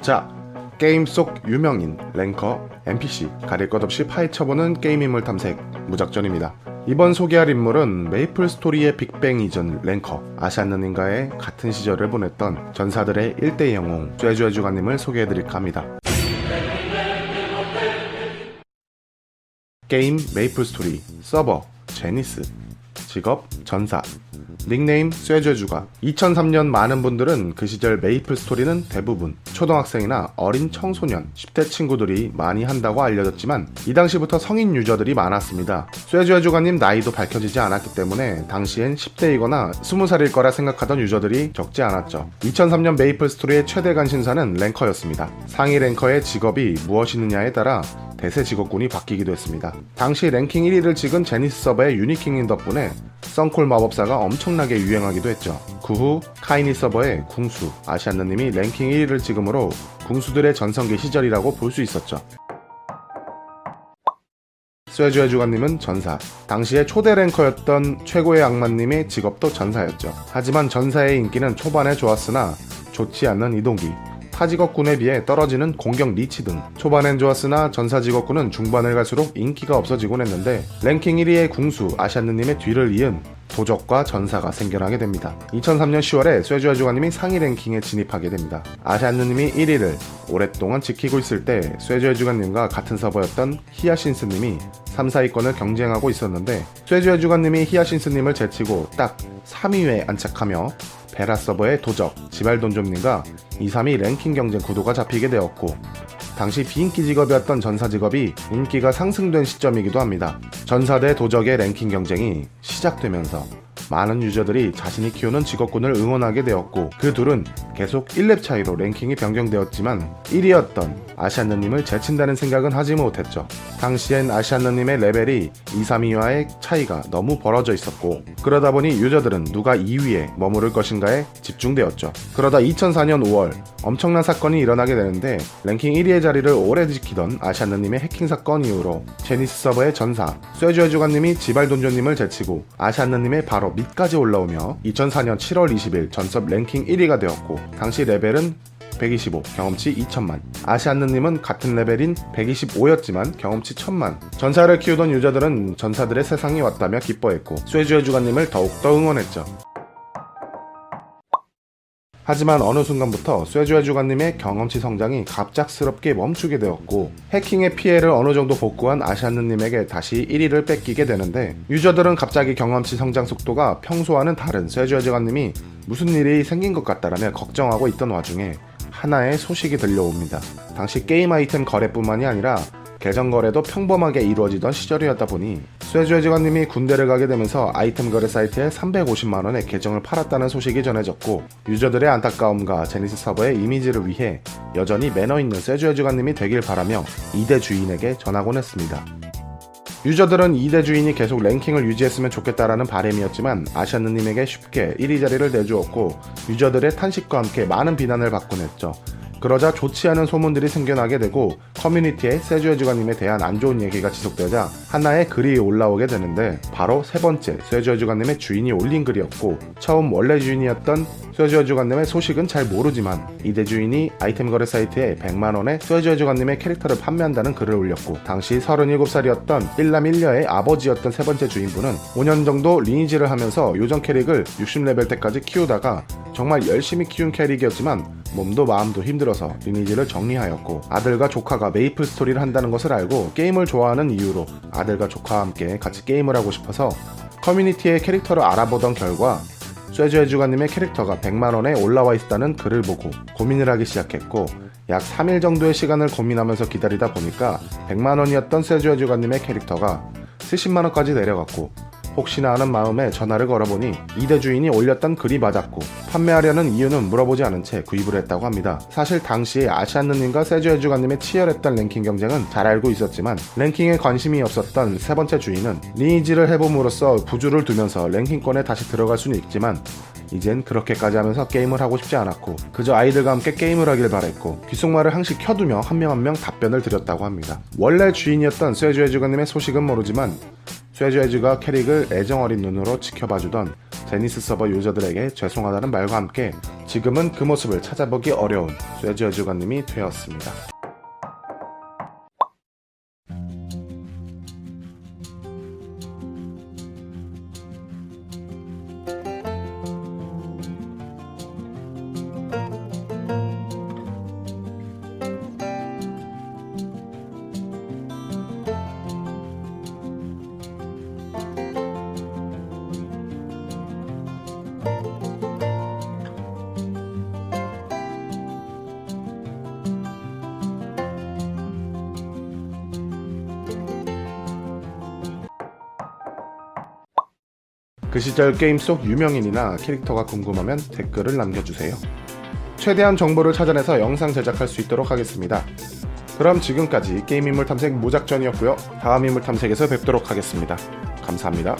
자, 게임 속 유명인, 랭커, NPC 가릴 것 없이 파헤쳐보는 게임 인물 탐색 대작전입니다. 이번 소개할 인물은 메이플 스토리의 빅뱅 이전 랭커 아시안느님과의 같은 시절을 보냈던 전사들의 1대 영웅 쇠주애주가님을 소개해드릴까 합니다. 게임 메이플 스토리 서버 제니스 직업 전사 닉네임 쇠주애주가. 2003년 많은 분들은 그 시절 메이플 스토리는 대부분 초등학생이나 어린 청소년 10대 친구들이 많이 한다고 알려졌지만 이 당시부터 성인 유저들이 많았습니다. 쇠주애주가님 나이도 밝혀지지 않았기 때문에 당시엔 10대이거나 20살일 거라 생각하던 유저들이 적지 않았죠. 2003년 메이플 스토리의 최대 관심사는 랭커였습니다. 상위 랭커의 직업이 무엇이느냐에 따라 대세 직업군이 바뀌기도 했습니다. 당시 랭킹 1위를 찍은 제니스 서버의 유니킹인 덕분에 썬콜 마법사가 엄청나게 유행하기도 했죠. 그 후 카이니 서버의 궁수 아시안느님이 랭킹 1위를 찍으므로 궁수들의 전성기 시절이라고 볼 수 있었죠. 쇠주애주가님은 전사. 당시의 초대 랭커였던 최고의 악마님의 직업도 전사였죠. 하지만 전사의 인기는 초반에 좋았으나 좋지 않는 이동기, 타직업군에 비해 떨어지는 공격 리치 등 초반엔 좋았으나 전사직업군은 중반을 갈수록 인기가 없어지곤 했는데 랭킹 1위의 궁수 아시안느님의 뒤를 이은 도적과 전사가 생겨나게 됩니다. 2003년 10월에 쇠주아 주관님이 상위 랭킹에 진입하게 됩니다. 아시안느님이 1위를 오랫동안 지키고 있을 때 쇠주아 주관님과 같은 서버였던 히아신스님이 3, 4위권을 경쟁하고 있었는데 쇠주아 주관님이 히아신스님을 제치고 딱 3위에 안착하며 베라 서버의 도적, 지발돈좀님과 2, 3위 랭킹 경쟁 구도가 잡히게 되었고 당시 비인기 직업이었던 전사 직업이 인기가 상승된 시점이기도 합니다. 전사 대 도적의 랭킹 경쟁이 시작되면서 많은 유저들이 자신이 키우는 직업군을 응원하게 되었고 그 둘은 계속 1렙 차이로 랭킹이 변경되었지만 1위였던 아시안느님을 제친다는 생각은 하지 못했죠. 당시엔 아시안느님의 레벨이 2, 3위와의 차이가 너무 벌어져 있었고 그러다 보니 유저들은 누가 2위에 머무를 것인가에 집중되었죠. 그러다 2004년 5월 엄청난 사건이 일어나게 되는데 랭킹 1위의 자리를 오래 지키던 아시안느님의 해킹 사건 이후로 제니스 서버의 전사 쇠주의 주관님이 지발돈조님을 제치고 아시안느님의 바로 밑까지 올라오며 2004년 7월 20일 전섭 랭킹 1위가 되었고 당시 레벨은 125, 경험치 2천만. 아시안느님은 같은 레벨인 125였지만 경험치 1000만. 전사를 키우던 유저들은 전사들의 세상이 왔다며 기뻐했고, 쇠주애주가님을 더욱더 응원했죠. 하지만 어느 순간부터 쇠주애주가님의 경험치 성장이 갑작스럽게 멈추게 되었고 해킹의 피해를 어느 정도 복구한 아시안느님에게 다시 1위를 뺏기게 되는데 유저들은 갑자기 경험치 성장 속도가 평소와는 다른 쇠주애주가님이 무슨 일이 생긴 것 같다라며 걱정하고 있던 와중에 하나의 소식이 들려옵니다. 당시 게임 아이템 거래뿐만이 아니라 계정 거래도 평범하게 이루어지던 시절이었다 보니 쇠주의 직원님이 군대를 가게 되면서 아이템 거래 사이트에 350만 원의 계정을 팔았다는 소식이 전해졌고 유저들의 안타까움과 제니스 서버의 이미지를 위해 여전히 매너 있는 쇠주의 직원님이 되길 바라며 2대 주인에게 전하곤 했습니다. 유저들은 2대 주인이 계속 랭킹을 유지했으면 좋겠다라는 바램이었지만 아시안느님에게 쉽게 1위 자리를 내주었고 유저들의 탄식과 함께 많은 비난을 받곤 했죠. 그러자 좋지 않은 소문들이 생겨나게 되고 커뮤니티에 쇠주애주가님에 대한 안 좋은 얘기가 지속되자 하나의 글이 올라오게 되는데 바로 세 번째 쇠주애주가님의 주인이 올린 글이었고 처음 원래 주인이었던 쇠주애주가님의 소식은 잘 모르지만 이대 주인이 아이템 거래 사이트에 100만원의 쇠주애주가님의 캐릭터를 판매한다는 글을 올렸고 당시 37살이었던 1남 1녀의 아버지였던 세 번째 주인분은 5년 정도 리니지를 하면서 요정 캐릭을 60레벨 때까지 키우다가 정말 열심히 키운 캐릭이었지만 몸도 마음도 힘들어서 리니지를 정리하였고 아들과 조카가 메이플 스토리를 한다는 것을 알고 게임을 좋아하는 이유로 아들과 조카와 함께 같이 게임을 하고 싶어서 커뮤니티의 캐릭터를 알아보던 결과 쇠주의 주관님의 캐릭터가 100만원에 올라와 있다는 글을 보고 고민을 하기 시작했고 약 3일 정도의 시간을 고민하면서 기다리다 보니까 100만원이었던 쇠주의 주관님의 캐릭터가 70만원까지 내려갔고 혹시나 하는 마음에 전화를 걸어보니 이대 주인이 올렸던 글이 맞았고 판매하려는 이유는 물어보지 않은 채 구입을 했다고 합니다. 사실 당시에 아시안느님과 세주의 주관님의 치열했던 랭킹 경쟁은 잘 알고 있었지만 랭킹에 관심이 없었던 세 번째 주인은 리니지를 해봄으로써 부주를 두면서 랭킹권에 다시 들어갈 수는 있지만 이젠 그렇게까지 하면서 게임을 하고 싶지 않았고 그저 아이들과 함께 게임을 하길 바랬고 귓속말을 항시 켜두며 한 명 한 명 답변을 드렸다고 합니다. 원래 주인이었던 쇠주의 주관님의 소식은 모르지만 쇠즈웨즈가 캐릭을 애정어린 눈으로 지켜봐주던 제니스 서버 유저들에게 죄송하다는 말과 함께 지금은 그 모습을 찾아보기 어려운 쇠즈웨즈가님이 되었습니다. 그 시절 게임 속 유명인이나 캐릭터가 궁금하면 댓글을 남겨주세요. 최대한 정보를 찾아내서 영상 제작할 수 있도록 하겠습니다. 그럼 지금까지 게임 인물 탐색 무작전이었고요. 다음 인물 탐색에서 뵙도록 하겠습니다. 감사합니다.